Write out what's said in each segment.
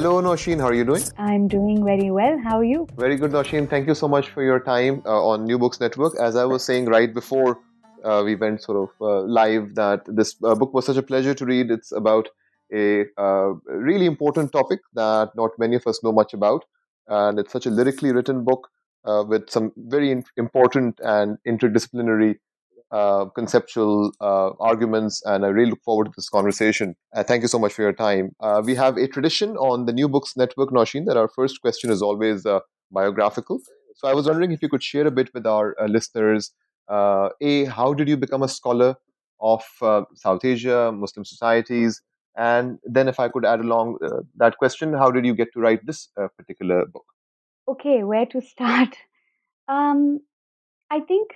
Hello, Nosheen. How are you doing? I'm doing very well. How are you? Very good, Nosheen. Thank you so much for your time uh, on New Books Network. As I was saying right before uh, we went sort of uh, live, that this uh, book was such a pleasure to read. It's about a uh, really important topic that not many of us know much about, and it's such a lyrically written book uh, with some very important and interdisciplinary uh, conceptual uh, arguments, and I really look forward to this conversation. Uh, thank you so much for your time. Uh, we have a tradition on the New Books Network, Nosheen, that our first question is always uh, biographical. So I was wondering if you could share a bit with our listeners. a, how did you become a scholar of South Asia, Muslim societies? And then, if I could add along that question, how did you get to write this particular book? Okay, where to start? Um, I think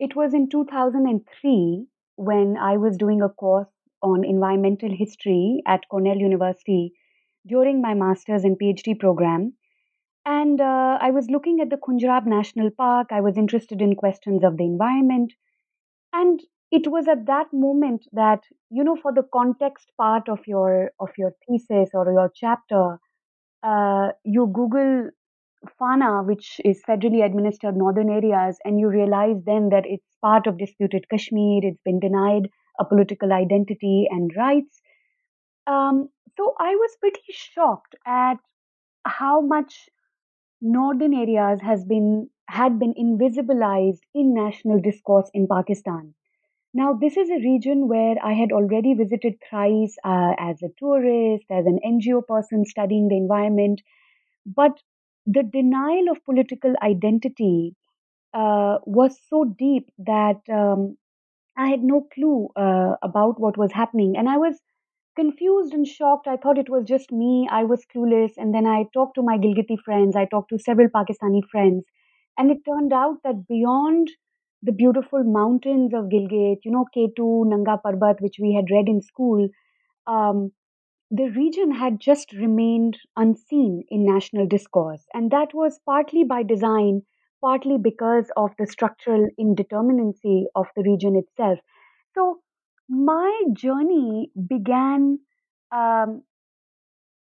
it was in 2003 when I was doing a course on environmental history at Cornell University during my master's and PhD program. And uh, I was looking at the Khunjerab National Park. I was interested in questions of the environment. And it was at that moment that, you know, for the context part of your of your thesis or your chapter, uh, you Google FANA, which is federally administered northern areas, and you realize then that it's part of disputed Kashmir, it's been denied a political identity and rights. Um, so I was pretty shocked at how much northern areas has been had been invisibilized in national discourse in Pakistan. Now, this is a region where I had already visited thrice uh, as a tourist, as an NGO person studying the environment, but the denial of political identity uh, was so deep that um, I had no clue uh, about what was happening. And I was confused and shocked. I thought it was just me. I was clueless. And then I talked to my Gilgiti friends, I talked to several Pakistani friends. And it turned out that beyond the beautiful mountains of Gilgit, you know, K2, Nanga Parbat, which we had read in school, um, the region had just remained unseen in national discourse. And that was partly by design, partly because of the structural indeterminacy of the region itself. So, my journey began. Um,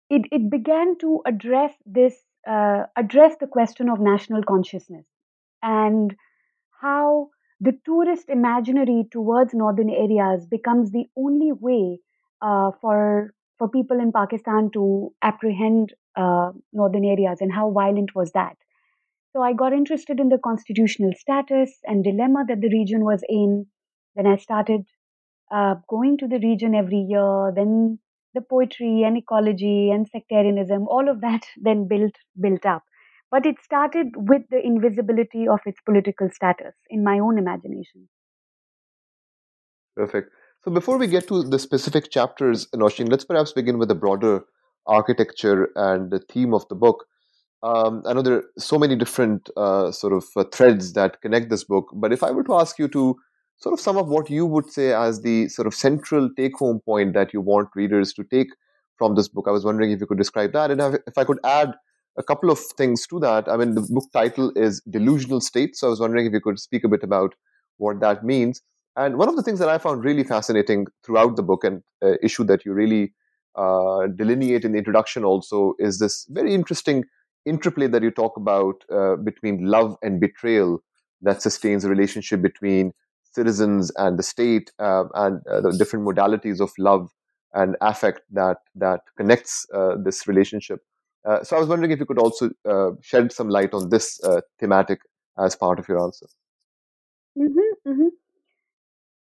it, it began to address this, uh, address the question of national consciousness and how the tourist imaginary towards northern areas becomes the only way uh, for for people in Pakistan to apprehend uh, northern areas and how violent was that. So I got interested in the constitutional status and dilemma that the region was in. Then I started uh, going to the region every year. Then the poetry and ecology and sectarianism, all of that then built built up. But it started with the invisibility of its political status in my own imagination. Perfect. So before we get to the specific chapters, Nosheen, let's perhaps begin with the broader architecture and the theme of the book. Um, I know there are so many different uh, sort of uh, threads that connect this book, but if I were to ask you to sort of sum up what you would say as the sort of central take home point that you want readers to take from this book, I was wondering if you could describe that. And if I could add a couple of things to that, I mean, the book title is Delusional State. So I was wondering if you could speak a bit about what that means. And one of the things that I found really fascinating throughout the book and uh, issue that you really uh, delineate in the introduction also is this very interesting interplay that you talk about uh, between love and betrayal that sustains the relationship between citizens and the state uh, and uh, the different modalities of love and affect that that connects uh, this relationship. so I was wondering if you could also shed some light on this thematic as part of your answer. Mm-hmm, mm-hmm.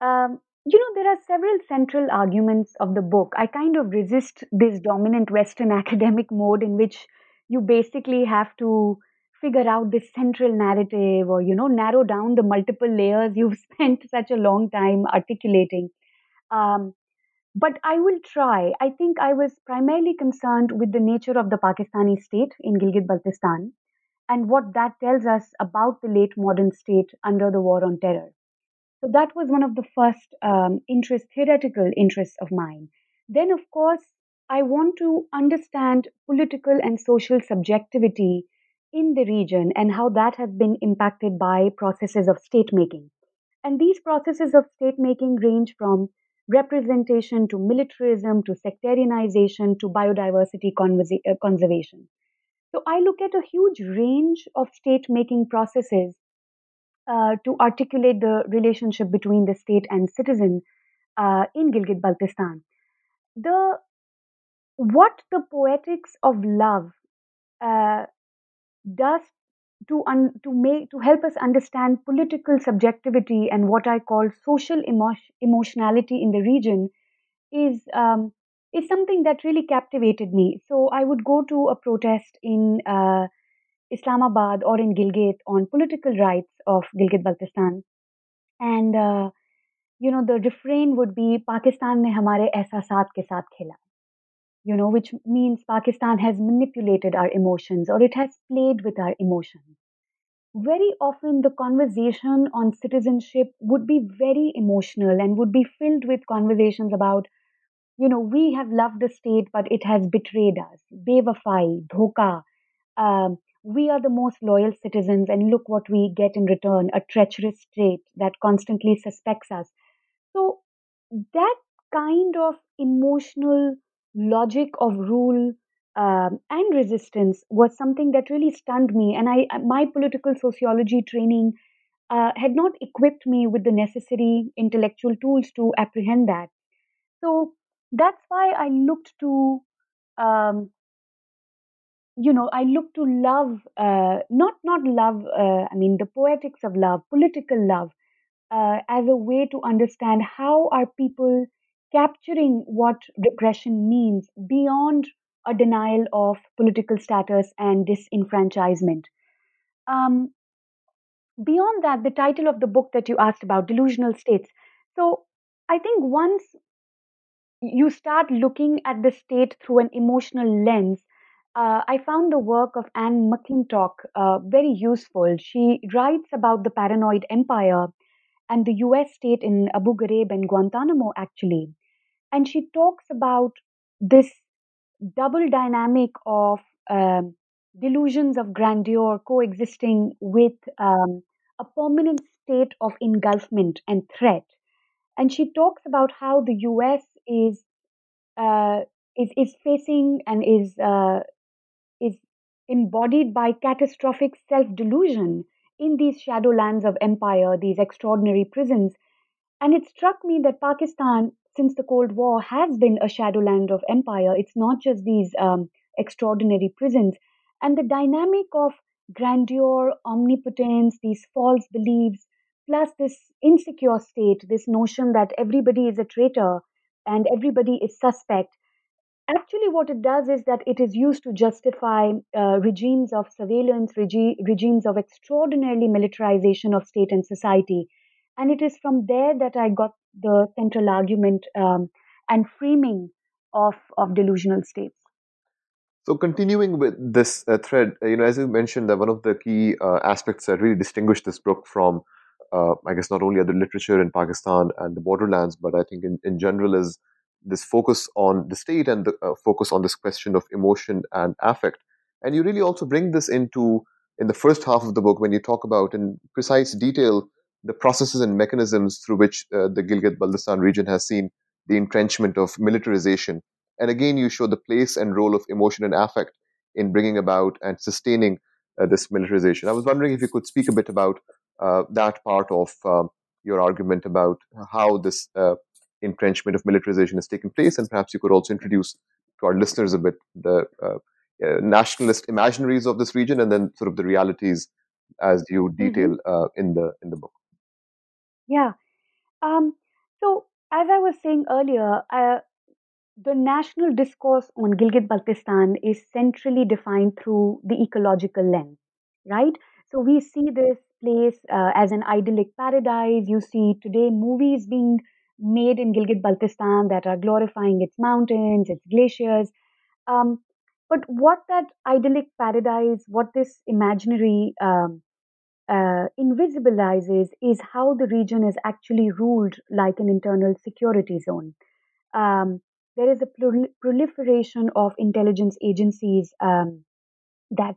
Um, you know, there are several central arguments of the book. I kind of resist this dominant Western academic mode in which you basically have to figure out this central narrative or you know narrow down the multiple layers you've spent such a long time articulating. Um, but i will try. I think i was primarily concerned with the nature of the pakistani state in gilgit baltistan and what that tells us about the late modern state under the war on terror so that was one of the first um, interest theoretical interests of mine then of course i want to understand political and social subjectivity in the region and how that has been impacted by processes of state making. And these processes of state making range from representation to militarism to sectarianization to biodiversity uh, conservation. So I look at a huge range of state making processes uh, to articulate the relationship between the state and citizen uh, in Gilgit Baltistan. The what the poetics of love uh, does to un, to make to help us understand political subjectivity and what I call social emo- emotionality in the region is um, is something that really captivated me. So I would go to a protest in uh, Islamabad or in Gilgit on political rights of Gilgit Baltistan, and uh, you know the refrain would be Pakistan ne hamare ehsasat ke saath khela you know, which means Pakistan has manipulated our emotions or it has played with our emotions. Very often, the conversation on citizenship would be very emotional and would be filled with conversations about, you know, we have loved the state, but it has betrayed us. Bewafai, dhoka. Um, we are the most loyal citizens, and look what we get in return a treacherous state that constantly suspects us. So, that kind of emotional logic of rule um, and resistance was something that really stunned me. And I, my political sociology training uh, had not equipped me with the necessary intellectual tools to apprehend that. So that's why I looked to, um, you know, I look to love, uh, not not love. Uh, I mean, the poetics of love, political love, uh, as a way to understand how are people capturing what repression means beyond a denial of political status and disenfranchisement. Um, beyond that, the title of the book that you asked about, Delusional States. So I think once you start looking at the state through an emotional lens, uh, I found the work of Anne McClintock uh, very useful. She writes about the paranoid empire and the US state in Abu Ghraib and Guantanamo, actually. And she talks about this double dynamic of um, delusions of grandeur coexisting with um, a permanent state of engulfment and threat. And she talks about how the US is uh, is, is facing and is uh, embodied by catastrophic self delusion in these shadowlands of empire, these extraordinary prisons. And it struck me that Pakistan, since the Cold War, has been a shadowland of empire. It's not just these um, extraordinary prisons. And the dynamic of grandeur, omnipotence, these false beliefs, plus this insecure state, this notion that everybody is a traitor and everybody is suspect, Actually, what it does is that it is used to justify uh, regimes of surveillance, regi- regimes of extraordinarily militarization of state and society. And it is from there that I got the central argument um, and framing of, of delusional states. So, continuing with this uh, thread, uh, you know, as you mentioned, that one of the key uh, aspects that really distinguish this book from, uh, I guess, not only other literature in Pakistan and the borderlands, but I think in, in general is this focus on the state and the uh, focus on this question of emotion and affect. And you really also bring this into in the first half of the book when you talk about in precise detail the processes and mechanisms through which uh, the Gilgit Baltistan region has seen the entrenchment of militarization. And again, you show the place and role of emotion and affect in bringing about and sustaining uh, this militarization. I was wondering if you could speak a bit about uh, that part of um, your argument about how this uh, entrenchment of militarization has taken place, and perhaps you could also introduce to our listeners a bit the uh, uh, nationalist imaginaries of this region, and then sort of the realities as you mm-hmm. detail uh, in the in the book. Yeah. Um, so as I was saying earlier, uh, the national discourse on Gilgit Baltistan is centrally defined through the ecological lens. right? So we see this place uh, as an idyllic paradise. You see today movies being made in Gilgit Baltistan that are glorifying its mountains, its glaciers. Um, but what that idyllic paradise, what this imaginary um, uh, invisibilizes is how the region is actually ruled like an internal security zone. Um, there is a prol- proliferation of intelligence agencies um, that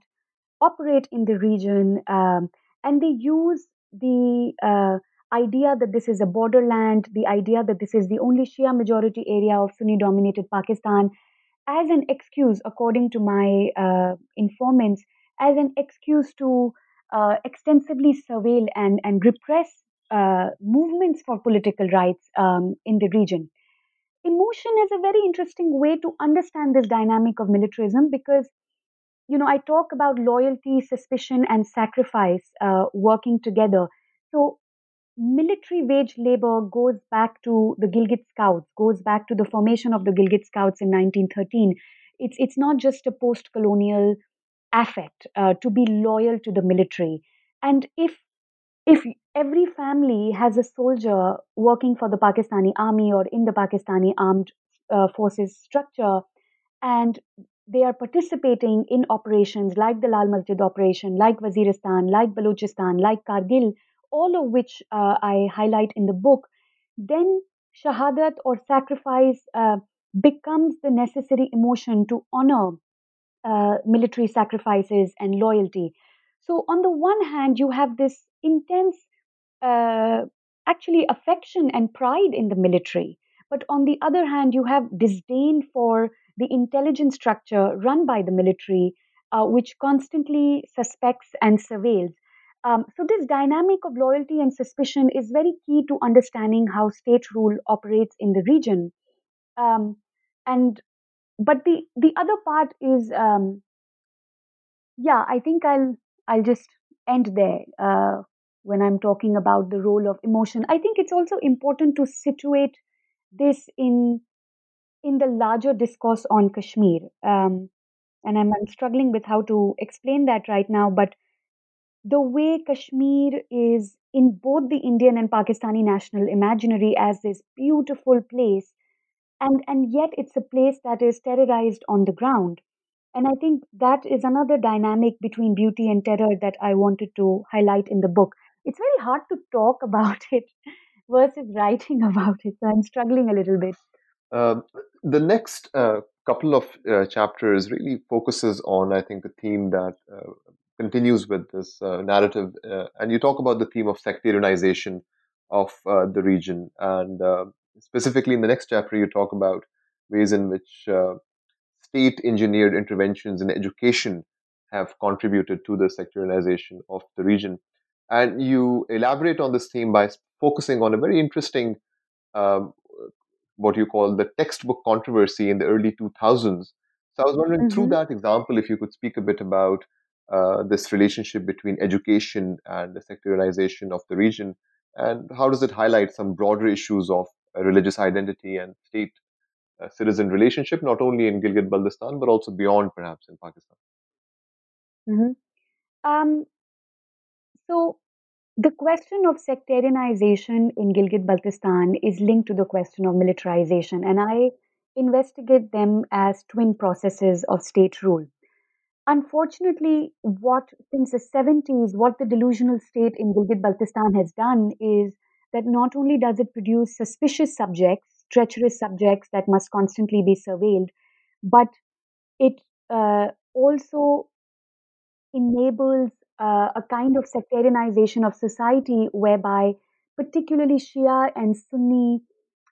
operate in the region um, and they use the uh, idea that this is a borderland, the idea that this is the only Shia majority area of Sunni dominated Pakistan, as an excuse, according to my uh, informants, as an excuse to uh, extensively surveil and, and repress uh, movements for political rights um, in the region. Emotion is a very interesting way to understand this dynamic of militarism because, you know, I talk about loyalty, suspicion, and sacrifice uh, working together. So, military wage labor goes back to the Gilgit Scouts, goes back to the formation of the Gilgit Scouts in 1913. It's, it's not just a post colonial affect uh, to be loyal to the military. And if if every family has a soldier working for the Pakistani army or in the Pakistani armed uh, forces structure, and they are participating in operations like the Lal Masjid operation, like Waziristan, like Balochistan, like Kargil, all of which uh, I highlight in the book, then shahadat or sacrifice uh, becomes the necessary emotion to honor uh, military sacrifices and loyalty. So, on the one hand, you have this intense, uh, actually, affection and pride in the military. But on the other hand, you have disdain for the intelligence structure run by the military, uh, which constantly suspects and surveils. Um, so, this dynamic of loyalty and suspicion is very key to understanding how state rule operates in the region. Um, and but the the other part is, um, yeah, I think I'll I'll just end there uh, when I'm talking about the role of emotion. I think it's also important to situate this in in the larger discourse on Kashmir. Um, and I'm, I'm struggling with how to explain that right now, but the way Kashmir is in both the Indian and Pakistani national imaginary as this beautiful place, and, and yet it's a place that is terrorized on the ground. And I think that is another dynamic between beauty and terror that I wanted to highlight in the book. It's very hard to talk about it versus writing about it, so I'm struggling a little bit. Um, the next uh, couple of uh, chapters really focuses on, I think, a theme that uh, continues with this uh, narrative. Uh, and you talk about the theme of sectarianization of uh, the region. And uh, specifically in the next chapter, you talk about ways in which uh, state engineered interventions in education have contributed to the sectarianization of the region. And you elaborate on this theme by focusing on a very interesting, um, what you call the textbook controversy in the early 2000s. So I was wondering, mm-hmm. through that example, if you could speak a bit about uh, this relationship between education and the sectarianization of the region? And how does it highlight some broader issues of religious identity and state uh, citizen relationship, not only in Gilgit Baltistan, but also beyond, perhaps, in Pakistan? Mm-hmm. Um, so, the question of sectarianization in Gilgit Baltistan is linked to the question of militarization, and I investigate them as twin processes of state rule unfortunately, what since the 70s, what the delusional state in Gilgit Baltistan has done is that not only does it produce suspicious subjects, treacherous subjects that must constantly be surveilled, but it uh, also enables uh, a kind of sectarianization of society whereby particularly Shia and Sunni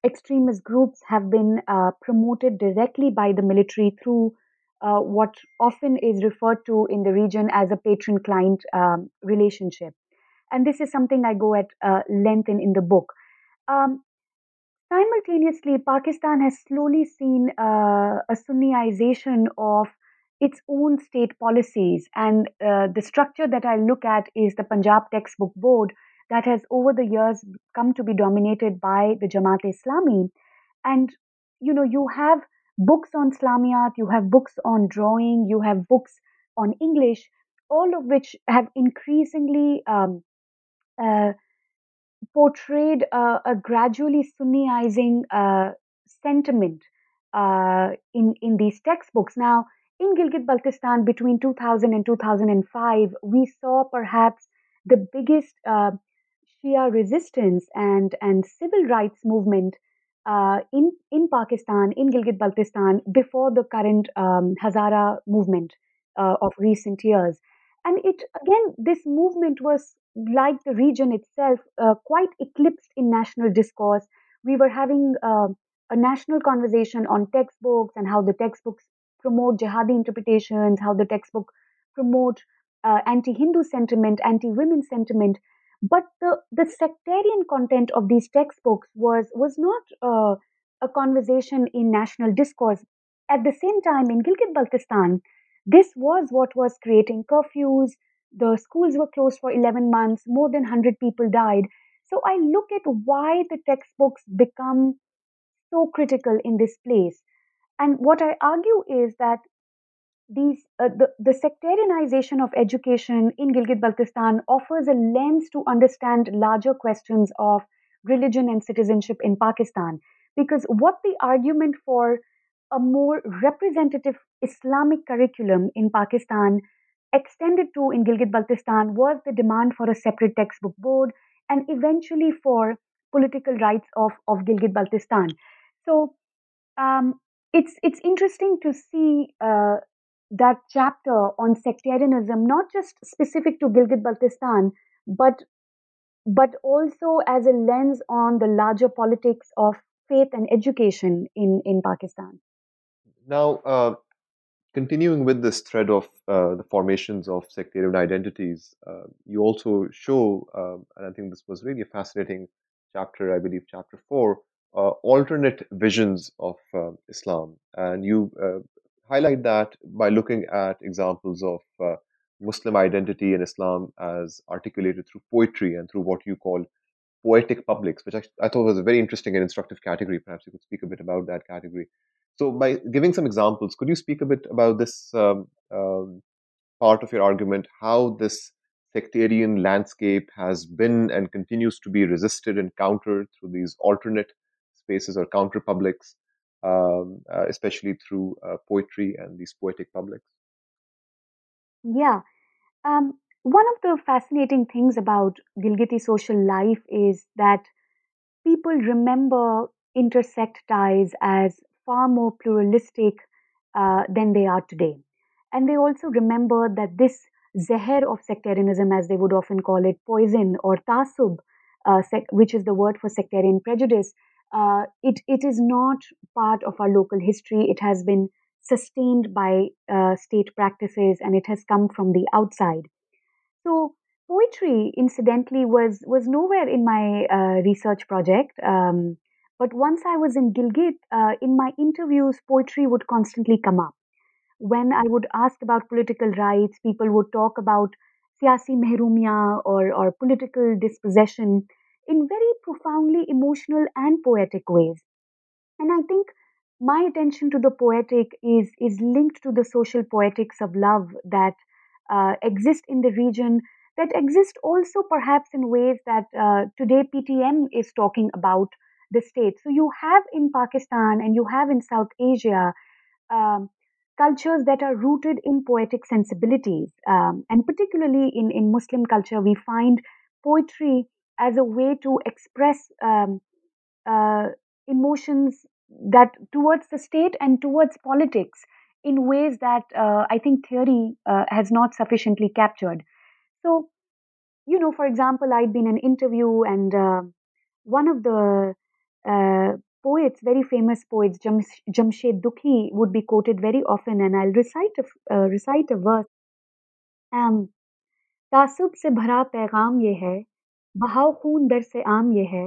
extremist groups have been uh, promoted directly by the military through uh, what often is referred to in the region as a patron client um, relationship. And this is something I go at uh, length in, in the book. Um, simultaneously, Pakistan has slowly seen uh, a Sunniization of its own state policies. And uh, the structure that I look at is the Punjab Textbook Board that has over the years come to be dominated by the Jamaat Islami. And, you know, you have books on Islamiyat, you have books on drawing, you have books on English, all of which have increasingly um, uh, portrayed uh, a gradually Sunniizing uh, sentiment uh, in in these textbooks. Now, in Gilgit-Baltistan, between 2000 and 2005, we saw perhaps the biggest uh, Shia resistance and and civil rights movement uh, in in Pakistan, in Gilgit-Baltistan, before the current um, Hazara movement uh, of recent years. And it again, this movement was like the region itself, uh, quite eclipsed in national discourse. We were having uh, a national conversation on textbooks and how the textbooks promote jihadi interpretations, how the textbook promote uh, anti-Hindu sentiment, anti-women sentiment. But the, the sectarian content of these textbooks was was not uh, a conversation in national discourse. At the same time, in Gilgit-Baltistan, this was what was creating curfews. The schools were closed for 11 months. More than 100 people died. So I look at why the textbooks become so critical in this place. And what I argue is that these uh, the, the sectarianization of education in Gilgit-Baltistan offers a lens to understand larger questions of religion and citizenship in Pakistan. Because what the argument for a more representative Islamic curriculum in Pakistan extended to in Gilgit-Baltistan was the demand for a separate textbook board and eventually for political rights of, of Gilgit-Baltistan. So um, it's it's interesting to see uh, that chapter on sectarianism, not just specific to Gilgit-Baltistan, but but also as a lens on the larger politics of faith and education in in Pakistan. Now, uh, continuing with this thread of uh, the formations of sectarian identities, uh, you also show, um, and I think this was really a fascinating chapter, I believe, chapter four, uh, alternate visions of uh, Islam. And you uh, highlight that by looking at examples of Muslim identity in Islam as articulated through poetry and through what you call poetic publics, which I, I, thought was a very interesting and instructive category. Perhaps you could speak a bit about that category. So, by giving some examples, could you speak a bit about this um, um, part of your argument, how this sectarian landscape has been and continues to be resisted and countered through these alternate spaces or counter publics, um, uh, especially through uh, poetry and these poetic publics? Yeah. Um, one of the fascinating things about Gilgiti social life is that people remember intersect ties as far more pluralistic uh, than they are today. And they also remember that this zeher of sectarianism, as they would often call it, poison or tasub, uh, sec- which is the word for sectarian prejudice, uh, it, it is not part of our local history. It has been sustained by uh, state practices and it has come from the outside. So, poetry, incidentally, was, was nowhere in my uh, research project. Um, but once I was in Gilgit, uh, in my interviews, poetry would constantly come up. When I would ask about political rights, people would talk about siyasi mehrumia or, or political dispossession in very profoundly emotional and poetic ways. And I think my attention to the poetic is, is linked to the social poetics of love that uh, exist in the region, that exist also perhaps in ways that uh, today PTM is talking about the state. So you have in Pakistan and you have in South Asia um, cultures that are rooted in poetic sensibilities. Um, and particularly in, in Muslim culture, we find poetry as a way to express um, uh, emotions that towards the state and towards politics in ways that uh, I think theory uh, has not sufficiently captured. So, you know, for example, I'd been in an interview and uh, one of the uh, poets, very famous poets, Jam- Jamshed Dukhi, would be quoted very often, and I'll recite a, uh, recite a verse. Um, तासुब से भरा पैगाम ये है बहाव खून दर से आम ये है,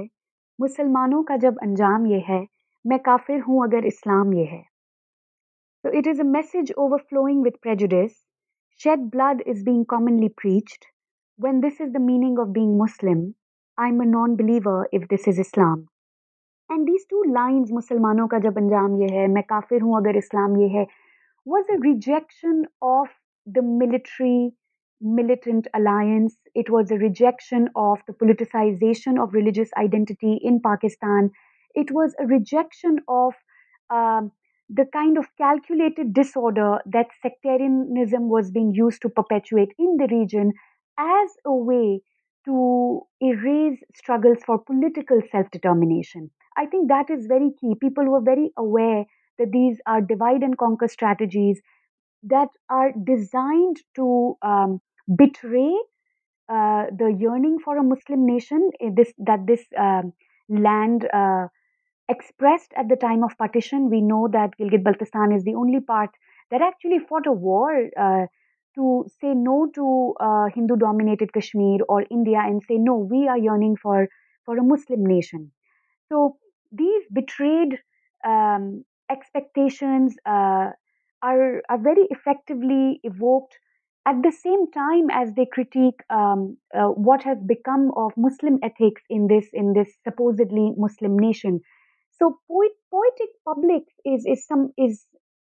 मुसलमानों का जब अंजाम ये है, मैं काफिर हूँ अगर इस्लाम ये है। तो it is a message overflowing with prejudice shed blood is being commonly preached when this is the meaning of being Muslim I am a non believer if this is Islam and these two lines मुसलमानों का जब अंजाम ये है मैं काफिर हूँ अगर इस्लाम ये है was a rejection of the military militant alliance. It was a rejection of the politicization of religious identity in Pakistan. It was a rejection of um, the kind of calculated disorder that sectarianism was being used to perpetuate in the region as a way to erase struggles for political self determination. I think that is very key. People were very aware that these are divide and conquer strategies that are designed to um, betray uh, the yearning for a Muslim nation. Eh, this that this um, land uh, expressed at the time of partition. We know that Gilgit Baltistan is the only part that actually fought a war uh, to say no to uh, Hindu dominated Kashmir or India and say, no, we are yearning for, for a Muslim nation. So these betrayed um, expectations uh, are, are very effectively evoked at the same time as they critique um, uh, what has become of Muslim ethics in this in this supposedly Muslim nation. So poet, poetic public is is some is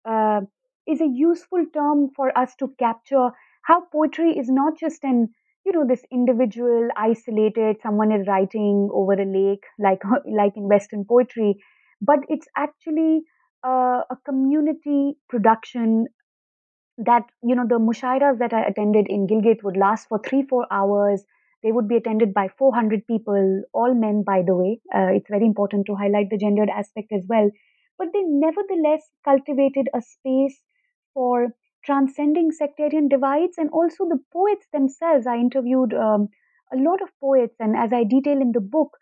uh, is a useful term for us to capture how poetry is not just an you know this individual isolated someone is writing over a lake like like in western poetry but it's actually uh, a community production that you know the mushairas that i attended in gilgit would last for 3 4 hours they would be attended by 400 people, all men, by the way. Uh, it's very important to highlight the gendered aspect as well. But they nevertheless cultivated a space for transcending sectarian divides and also the poets themselves. I interviewed um, a lot of poets, and as I detail in the book,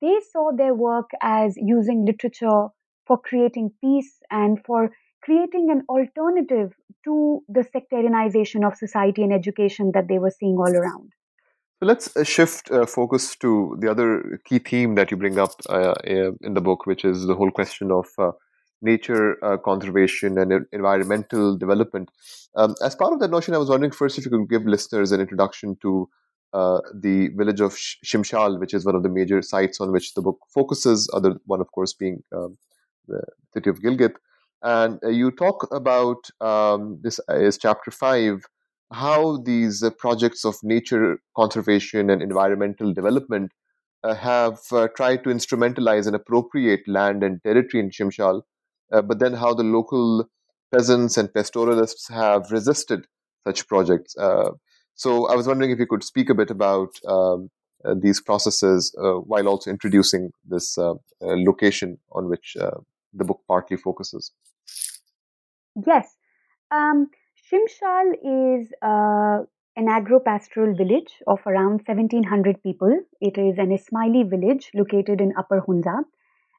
they saw their work as using literature for creating peace and for creating an alternative to the sectarianization of society and education that they were seeing all around. So let's uh, shift uh, focus to the other key theme that you bring up uh, in the book, which is the whole question of uh, nature uh, conservation and environmental development. Um, as part of that notion, I was wondering first if you could give listeners an introduction to uh, the village of Shimshal, which is one of the major sites on which the book focuses, other one, of course, being um, the city of Gilgit. And you talk about um, this is chapter five how these uh, projects of nature conservation and environmental development uh, have uh, tried to instrumentalize and appropriate land and territory in Shimshal, uh, but then how the local peasants and pastoralists have resisted such projects. Uh, so I was wondering if you could speak a bit about um, uh, these processes while also introducing this location on which the book partly focuses. Yes. Um, Shimshal is uh, an agro-pastoral village of around 1700 people. It is an Ismaili village located in Upper Hunza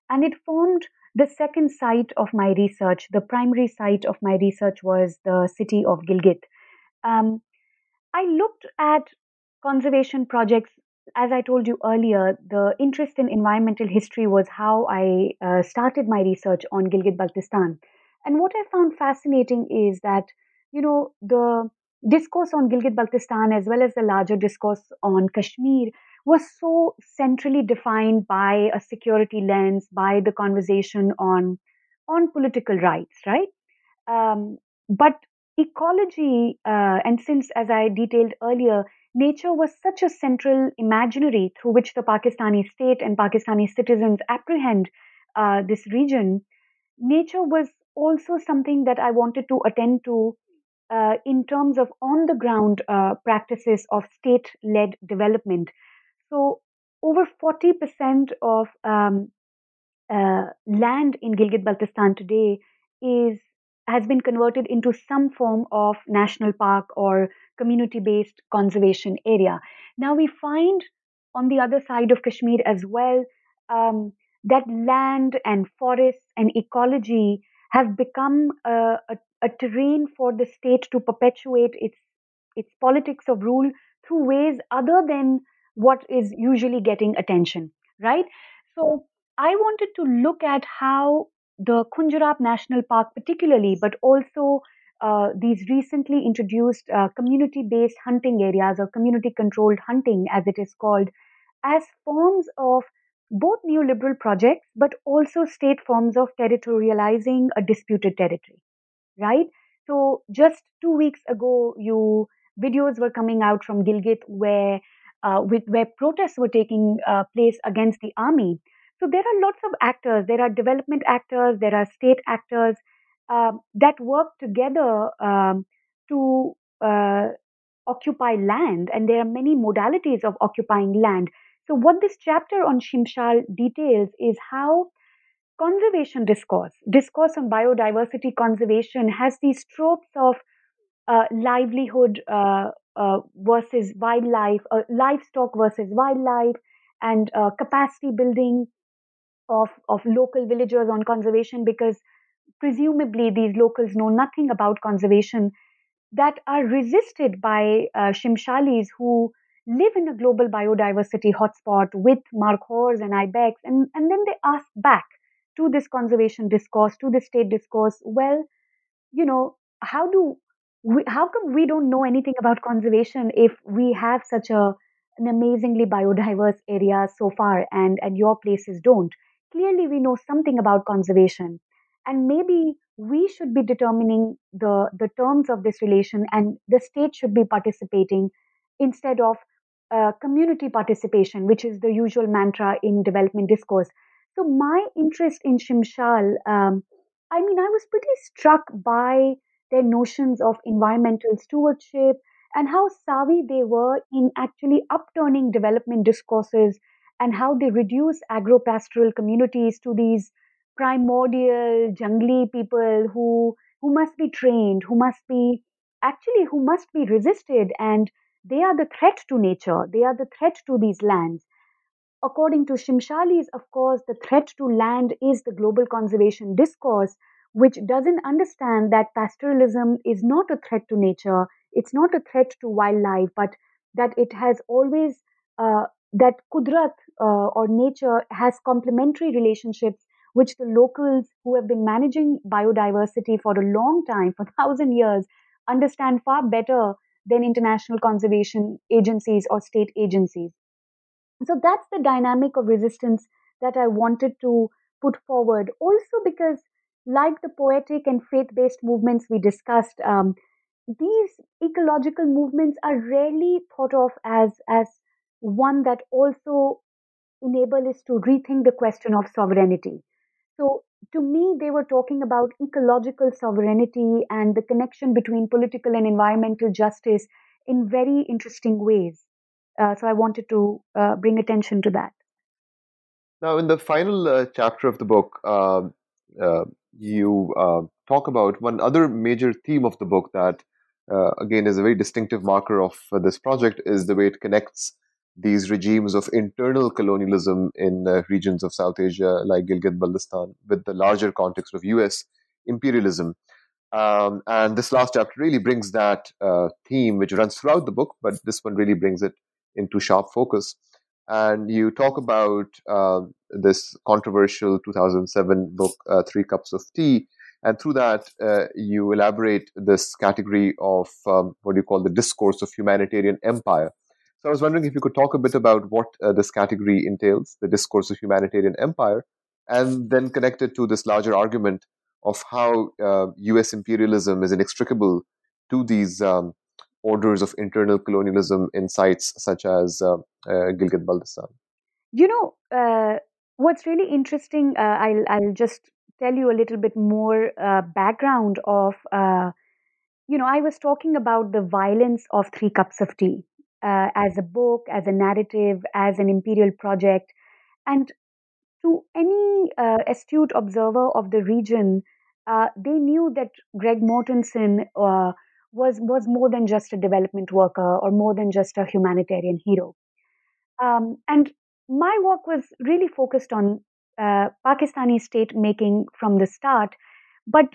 and it formed the second site of my research. The primary site of my research was the city of Gilgit. Um, I looked at conservation projects. As I told you earlier, the interest in environmental history was how I uh, started my research on Gilgit Baltistan. And what I found fascinating is that you know, the discourse on Gilgit Baltistan as well as the larger discourse on Kashmir was so centrally defined by a security lens, by the conversation on on political rights, right? Um, but ecology, uh, and since, as I detailed earlier, nature was such a central imaginary through which the Pakistani state and Pakistani citizens apprehend uh, this region, nature was also something that I wanted to attend to uh, in terms of on the ground uh, practices of state led development. So, over 40% of um, uh, land in Gilgit Baltistan today is has been converted into some form of national park or community based conservation area. Now we find on the other side of Kashmir as well um, that land and forests and ecology have become a, a, a terrain for the state to perpetuate its its politics of rule through ways other than what is usually getting attention right? So i wanted to look at how the Khunjerab National Park, particularly, but also uh, these recently introduced uh, community based hunting areas or community controlled hunting, as it is called, as forms of both neoliberal projects but also state forms of territorializing a disputed territory right? So just two weeks ago, you videos were coming out from Gilgit where uh, with, where protests were taking uh, place against the army. So there are lots of actors. There are development actors. There are state actors uh, that work together um, to uh, occupy land, and there are many modalities of occupying land. So what this chapter on Shimshal details is how conservation discourse, discourse on biodiversity conservation, has these tropes of uh, livelihood uh, uh, versus wildlife, uh, livestock versus wildlife, and uh, capacity building of, of local villagers on conservation because presumably these locals know nothing about conservation that are resisted by uh, Shimshalis who live in a global biodiversity hotspot with markhors and ibex and, and then they ask back to this conservation discourse to the state discourse well you know how do we, how come we don't know anything about conservation if we have such a an amazingly biodiverse area so far and and your places don't? Clearly we know something about conservation. And maybe we should be determining the the terms of this relation and the state should be participating instead of uh, community participation which is the usual mantra in development discourse. So my interest in shimshal um, i mean i was pretty struck by their notions of environmental stewardship and how savvy they were in actually upturning development discourses and how they reduce agro-pastoral communities to these primordial jungly people who who must be trained who must be actually who must be resisted and they are the threat to nature. They are the threat to these lands. According to shimshalis of course the threat to land is the global conservation discourse which doesn't understand that pastoralism is not a threat to nature, it's not a threat to wildlife, but that it has always, uh, that Kudrat uh, or nature has complementary relationships which the locals who have been managing biodiversity for a long time, for thousand years, understand far better than international conservation agencies or state agencies. So that's the dynamic of resistance that I wanted to put forward. Also, because like the poetic and faith based movements we discussed, um, these ecological movements are rarely thought of as, as one that also enable us to rethink the question of sovereignty. So, to me, they were talking about ecological sovereignty and the connection between political and environmental justice in very interesting ways. Uh, so, I wanted to uh, bring attention to that. Now, in the final uh, chapter of the book, um, uh, you uh, talk about one other major theme of the book that, uh, again, is a very distinctive marker of uh, this project is the way it connects these regimes of internal colonialism in uh, regions of South Asia like Gilgit Baltistan with the larger context of US imperialism. Um, and this last chapter really brings that uh, theme, which runs throughout the book, but this one really brings it into sharp focus and you talk about uh, this controversial 2007 book, uh, Three Cups of Tea. And through that, uh, you elaborate this category of um, what do you call the discourse of humanitarian empire. I was wondering if you could talk a bit about what uh, this category entails, the discourse of humanitarian empire, and then connect it to this larger argument of how US uh, imperialism is inextricable to these um, orders of internal colonialism in sites such as uh, uh, Gilgit Baltistan? You know, uh, what's really interesting, I'll, I'll just tell you a little bit more background of, you know, I was talking about the violence of Three Cups of Tea. Uh, as a book, as a narrative, as an imperial project. And to any uh, astute observer of the region, uh, they knew that Greg Mortenson was was more than just a development worker or more than just a humanitarian hero. Um, and my work was really focused on uh, Pakistani state making from the start, but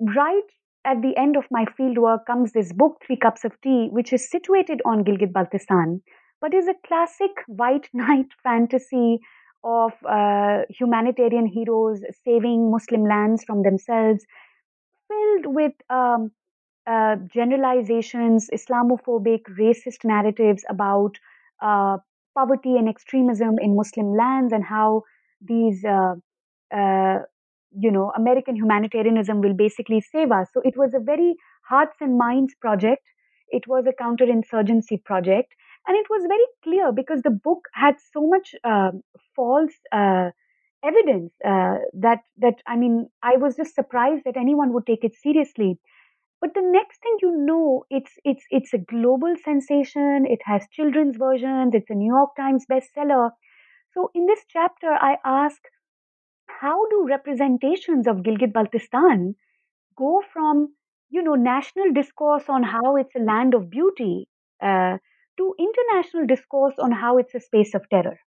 right at the end of my fieldwork comes this book, Three Cups of Tea, which is situated on Gilgit Baltistan, but is a classic white knight fantasy of uh, humanitarian heroes saving Muslim lands from themselves, filled with um, uh, generalizations, Islamophobic, racist narratives about uh, poverty and extremism in Muslim lands and how these, uh, uh, you know, American humanitarianism will basically save us. So it was a very hearts and minds project. It was a counterinsurgency project. And it was very clear because the book had so much uh, false uh, evidence uh, that, that, I mean, I was just surprised that anyone would take it seriously. But the next thing you know, it's, it's, it's a global sensation. It has children's versions. It's a New York Times bestseller. So in this chapter, I ask, how do representations of Gilgit Baltistan go from you know national discourse on how it's a land of beauty uh, to international discourse on how it's a space of terror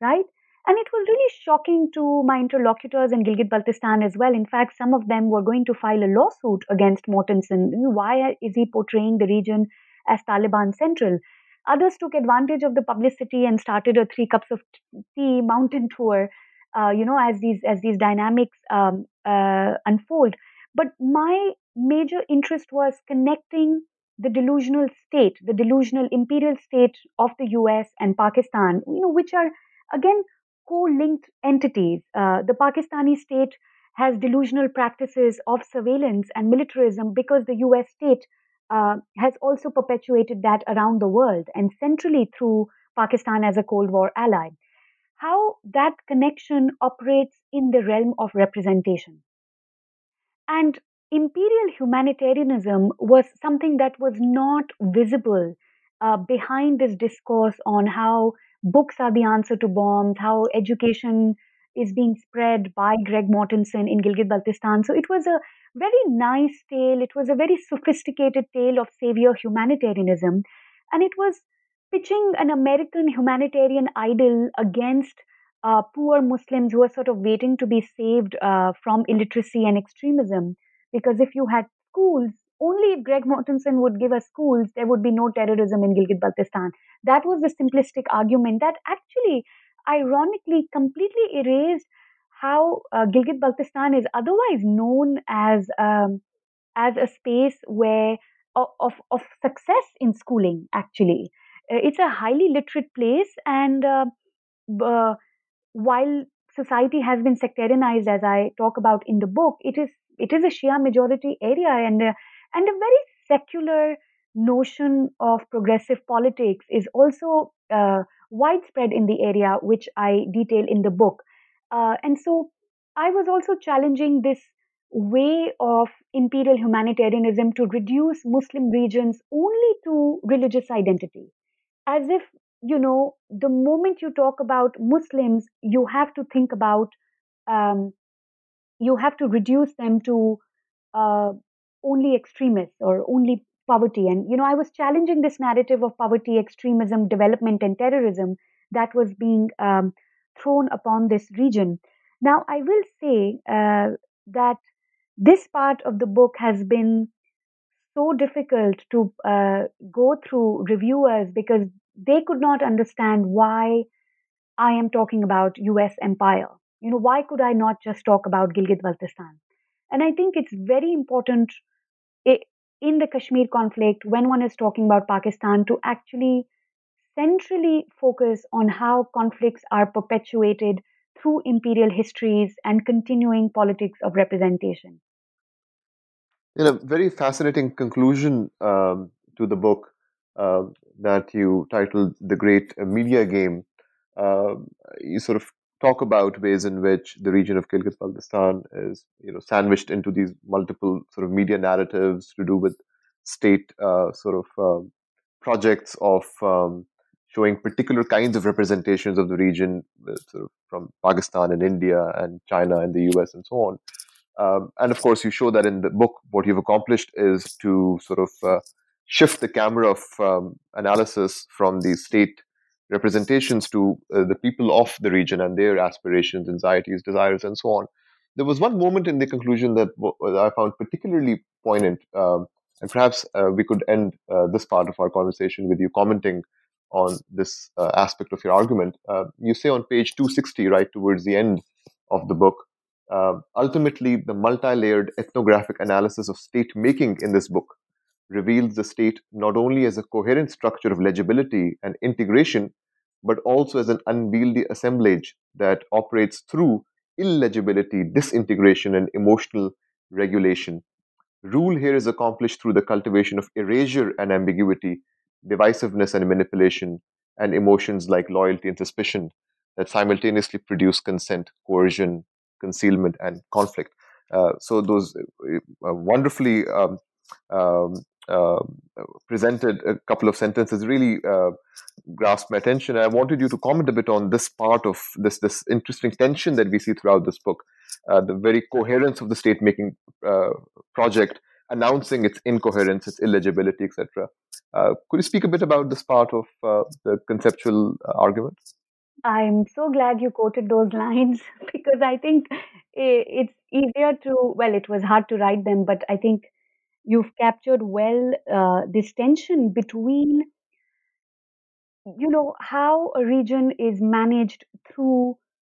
right and it was really shocking to my interlocutors in Gilgit Baltistan as well. In fact, some of them were going to file a lawsuit against Mortenson. Why is he portraying the region as Taliban Central? Others took advantage of the publicity and started a three cups of tea mountain tour. Uh, you know, as these as these dynamics um, uh, unfold. But my major interest was connecting the delusional state, the delusional imperial state of the US and Pakistan, you know, which are again co-linked entities. Uh, the Pakistani state has delusional practices of surveillance and militarism because the US state uh, has also perpetuated that around the world and centrally through Pakistan as a Cold War ally. How that connection operates in the realm of representation. And imperial humanitarianism was something that was not visible uh, behind this discourse on how books are the answer to bombs, how education is being spread by Greg Mortenson in Gilgit Baltistan. So it was a very nice tale. It was a very sophisticated tale of savior humanitarianism. And it was pitching an American humanitarian idol against uh, poor Muslims who are sort of waiting to be saved uh, from illiteracy and extremism. Because if you had schools, only if Greg Mortenson would give us schools, there would be no terrorism in Gilgit Baltistan. That was the simplistic argument that actually, ironically, completely erased how uh, Gilgit Baltistan is otherwise known as um, as a space where of, of success in schooling. Actually, it's a highly literate place, and uh, uh while society has been sectarianized, as I talk about in the book, it is it is a Shia majority area and uh, and a very secular notion of progressive politics is also uh, widespread in the area, which I detail in the book. Uh, and so I was also challenging this way of imperial humanitarianism to reduce Muslim regions only to religious identity, as if you know, the moment you talk about Muslims, you have to think about, um, you have to reduce them to uh, only extremists or only poverty. And, you know, I was challenging this narrative of poverty, extremism, development, and terrorism that was being um, thrown upon this region. Now, I will say uh, that this part of the book has been so difficult to uh, go through reviewers because they could not understand why I am talking about US empire. You know, why could I not just talk about Gilgit Baltistan? And I think it's very important in the Kashmir conflict, when one is talking about Pakistan, to actually centrally focus on how conflicts are perpetuated through imperial histories and continuing politics of representation. In a very fascinating conclusion um, to the book, uh, that you titled The Great Media Game. Uh, you sort of talk about ways in which the region of Gilgit Baltistan is, you know, sandwiched into these multiple sort of media narratives to do with state uh, sort of um, projects of um, showing particular kinds of representations of the region, uh, sort of from Pakistan and India and China and the US and so on. Um, and of course, you show that in the book, what you've accomplished is to sort of uh, shift the camera of um, analysis from the state representations to uh, the people of the region and their aspirations, anxieties, desires, and so on. There was one moment in the conclusion that I found particularly poignant, um, and perhaps uh, we could end uh, this part of our conversation with you commenting on this uh, aspect of your argument. Uh, you say on page 260, right towards the end of the book, uh, ultimately, the multi layered ethnographic analysis of state making in this book reveals the state not only as a coherent structure of legibility and integration, but also as an unwieldy assemblage that operates through illegibility, disintegration, and emotional regulation. Rule here is accomplished through the cultivation of erasure and ambiguity, divisiveness and manipulation, and emotions like loyalty and suspicion that simultaneously produce consent, coercion, concealment, and conflict. Uh, so those uh, wonderfully um, um, uh, presented a couple of sentences really uh, grasped my attention. I wanted you to comment a bit on this part of this this interesting tension that we see throughout this book, uh, the very coherence of the state making uh, project, announcing its incoherence, its illegibility, etc. Could you speak a bit about this part of the conceptual argument? I'm so glad you quoted those lines because I think it's easier to, well, it was hard to write them, but I think you've captured well uh, this tension between you know how a region is managed through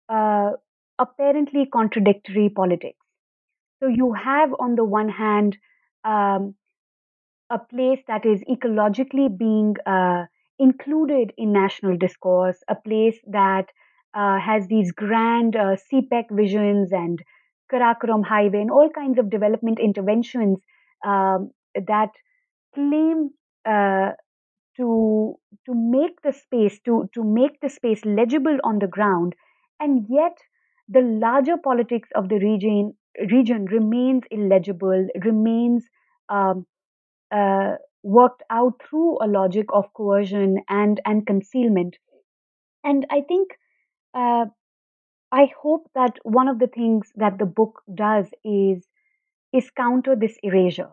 uh, apparently contradictory politics. So you have on the one hand um, a place that is ecologically being uh, included in national discourse a place that uh, has these grand uh, CPEC visions and Karakoram Highway and all kinds of development interventions um, that claim uh, to to make the space to to make the space legible on the ground, and yet the larger politics of the region region remains illegible, remains um, uh, worked out through a logic of coercion and and concealment. And I think uh, I hope that one of the things that the book does is is counter this erasure.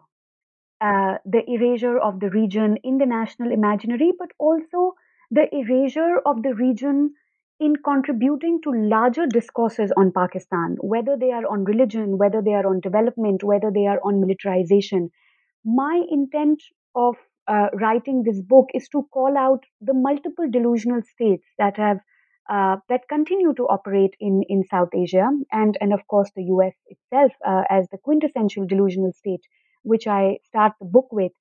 Uh, the erasure of the region in the national imaginary, but also the erasure of the region in contributing to larger discourses on Pakistan, whether they are on religion, whether they are on development, whether they are on militarization. My intent of uh, writing this book is to call out the multiple delusional states that have uh, that continue to operate in, in South Asia and, and of course the US itself uh, as the quintessential delusional state, which I start the book with.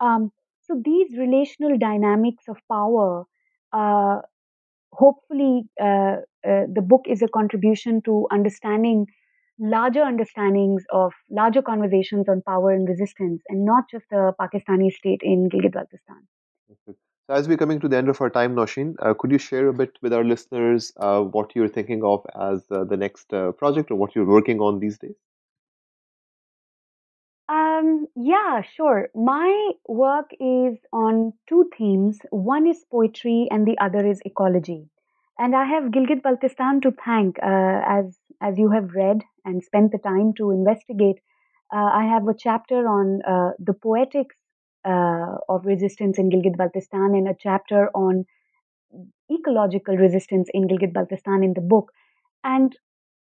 Um, so these relational dynamics of power, uh, hopefully, uh, uh, the book is a contribution to understanding larger understandings of larger conversations on power and resistance, and not just the Pakistani state in Gilgit-Baltistan. So as we're coming to the end of our time, Nosheen, uh, could you share a bit with our listeners uh, what you're thinking of as uh, the next uh, project or what you're working on these days? Um, yeah, sure. My work is on two themes. One is poetry and the other is ecology. And I have Gilgit Baltistan to thank, uh, as as you have read and spent the time to investigate. Uh, I have a chapter on the poetics uh, of resistance in Gilgit Baltistan and a chapter on ecological resistance in Gilgit Baltistan in the book. And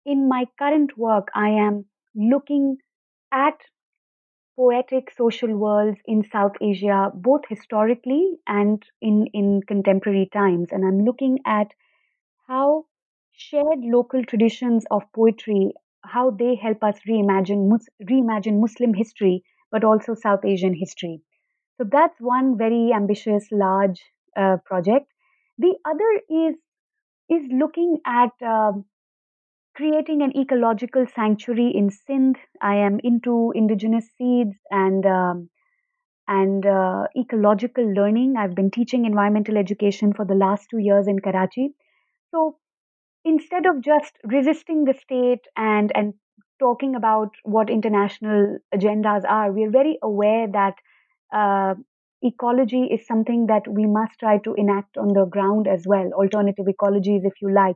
in my current work, I am looking at poetic social worlds in South Asia, both historically and in, in contemporary times. And I'm looking at how shared local traditions of poetry, how they help us reimagine, reimagine Muslim history, but also South Asian history. So that's one very ambitious, large uh, project. The other is is looking at um, creating an ecological sanctuary in Sindh. I am into indigenous seeds and um, and uh, ecological learning. I've been teaching environmental education for the last two years in Karachi. So instead of just resisting the state and and talking about what international agendas are, we're very aware that uh, ecology is something that we must try to enact on the ground as well, alternative ecologies, if you like.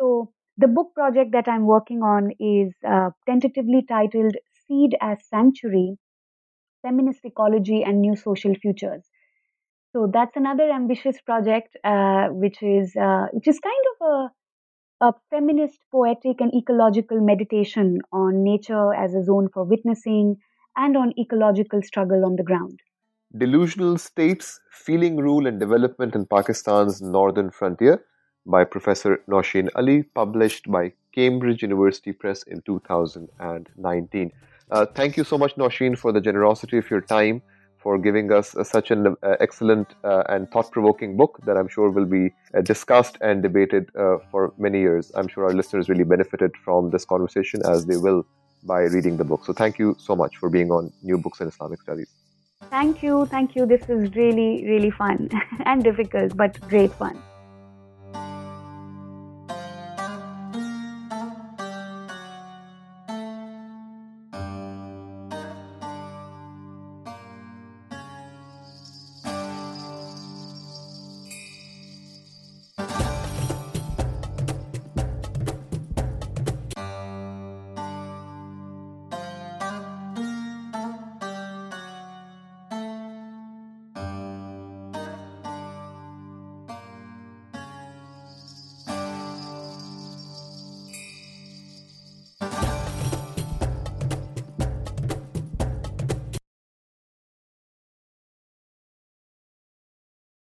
So, the book project that I'm working on is uh, tentatively titled Seed as Sanctuary Feminist Ecology and New Social Futures. So, that's another ambitious project, uh, which, is, uh, which is kind of a, a feminist, poetic, and ecological meditation on nature as a zone for witnessing and on ecological struggle on the ground. Delusional States Feeling Rule and Development in Pakistan's Northern Frontier by Professor Nosheen Ali, published by Cambridge University Press in 2019. Uh, thank you so much, Nosheen, for the generosity of your time, for giving us such an uh, excellent uh, and thought provoking book that I'm sure will be uh, discussed and debated for many years. I'm sure our listeners really benefited from this conversation, as they will by reading the book. So thank you so much for being on New Books in Islamic Studies. Thank you. Thank you. This is really, really fun and difficult, but great fun.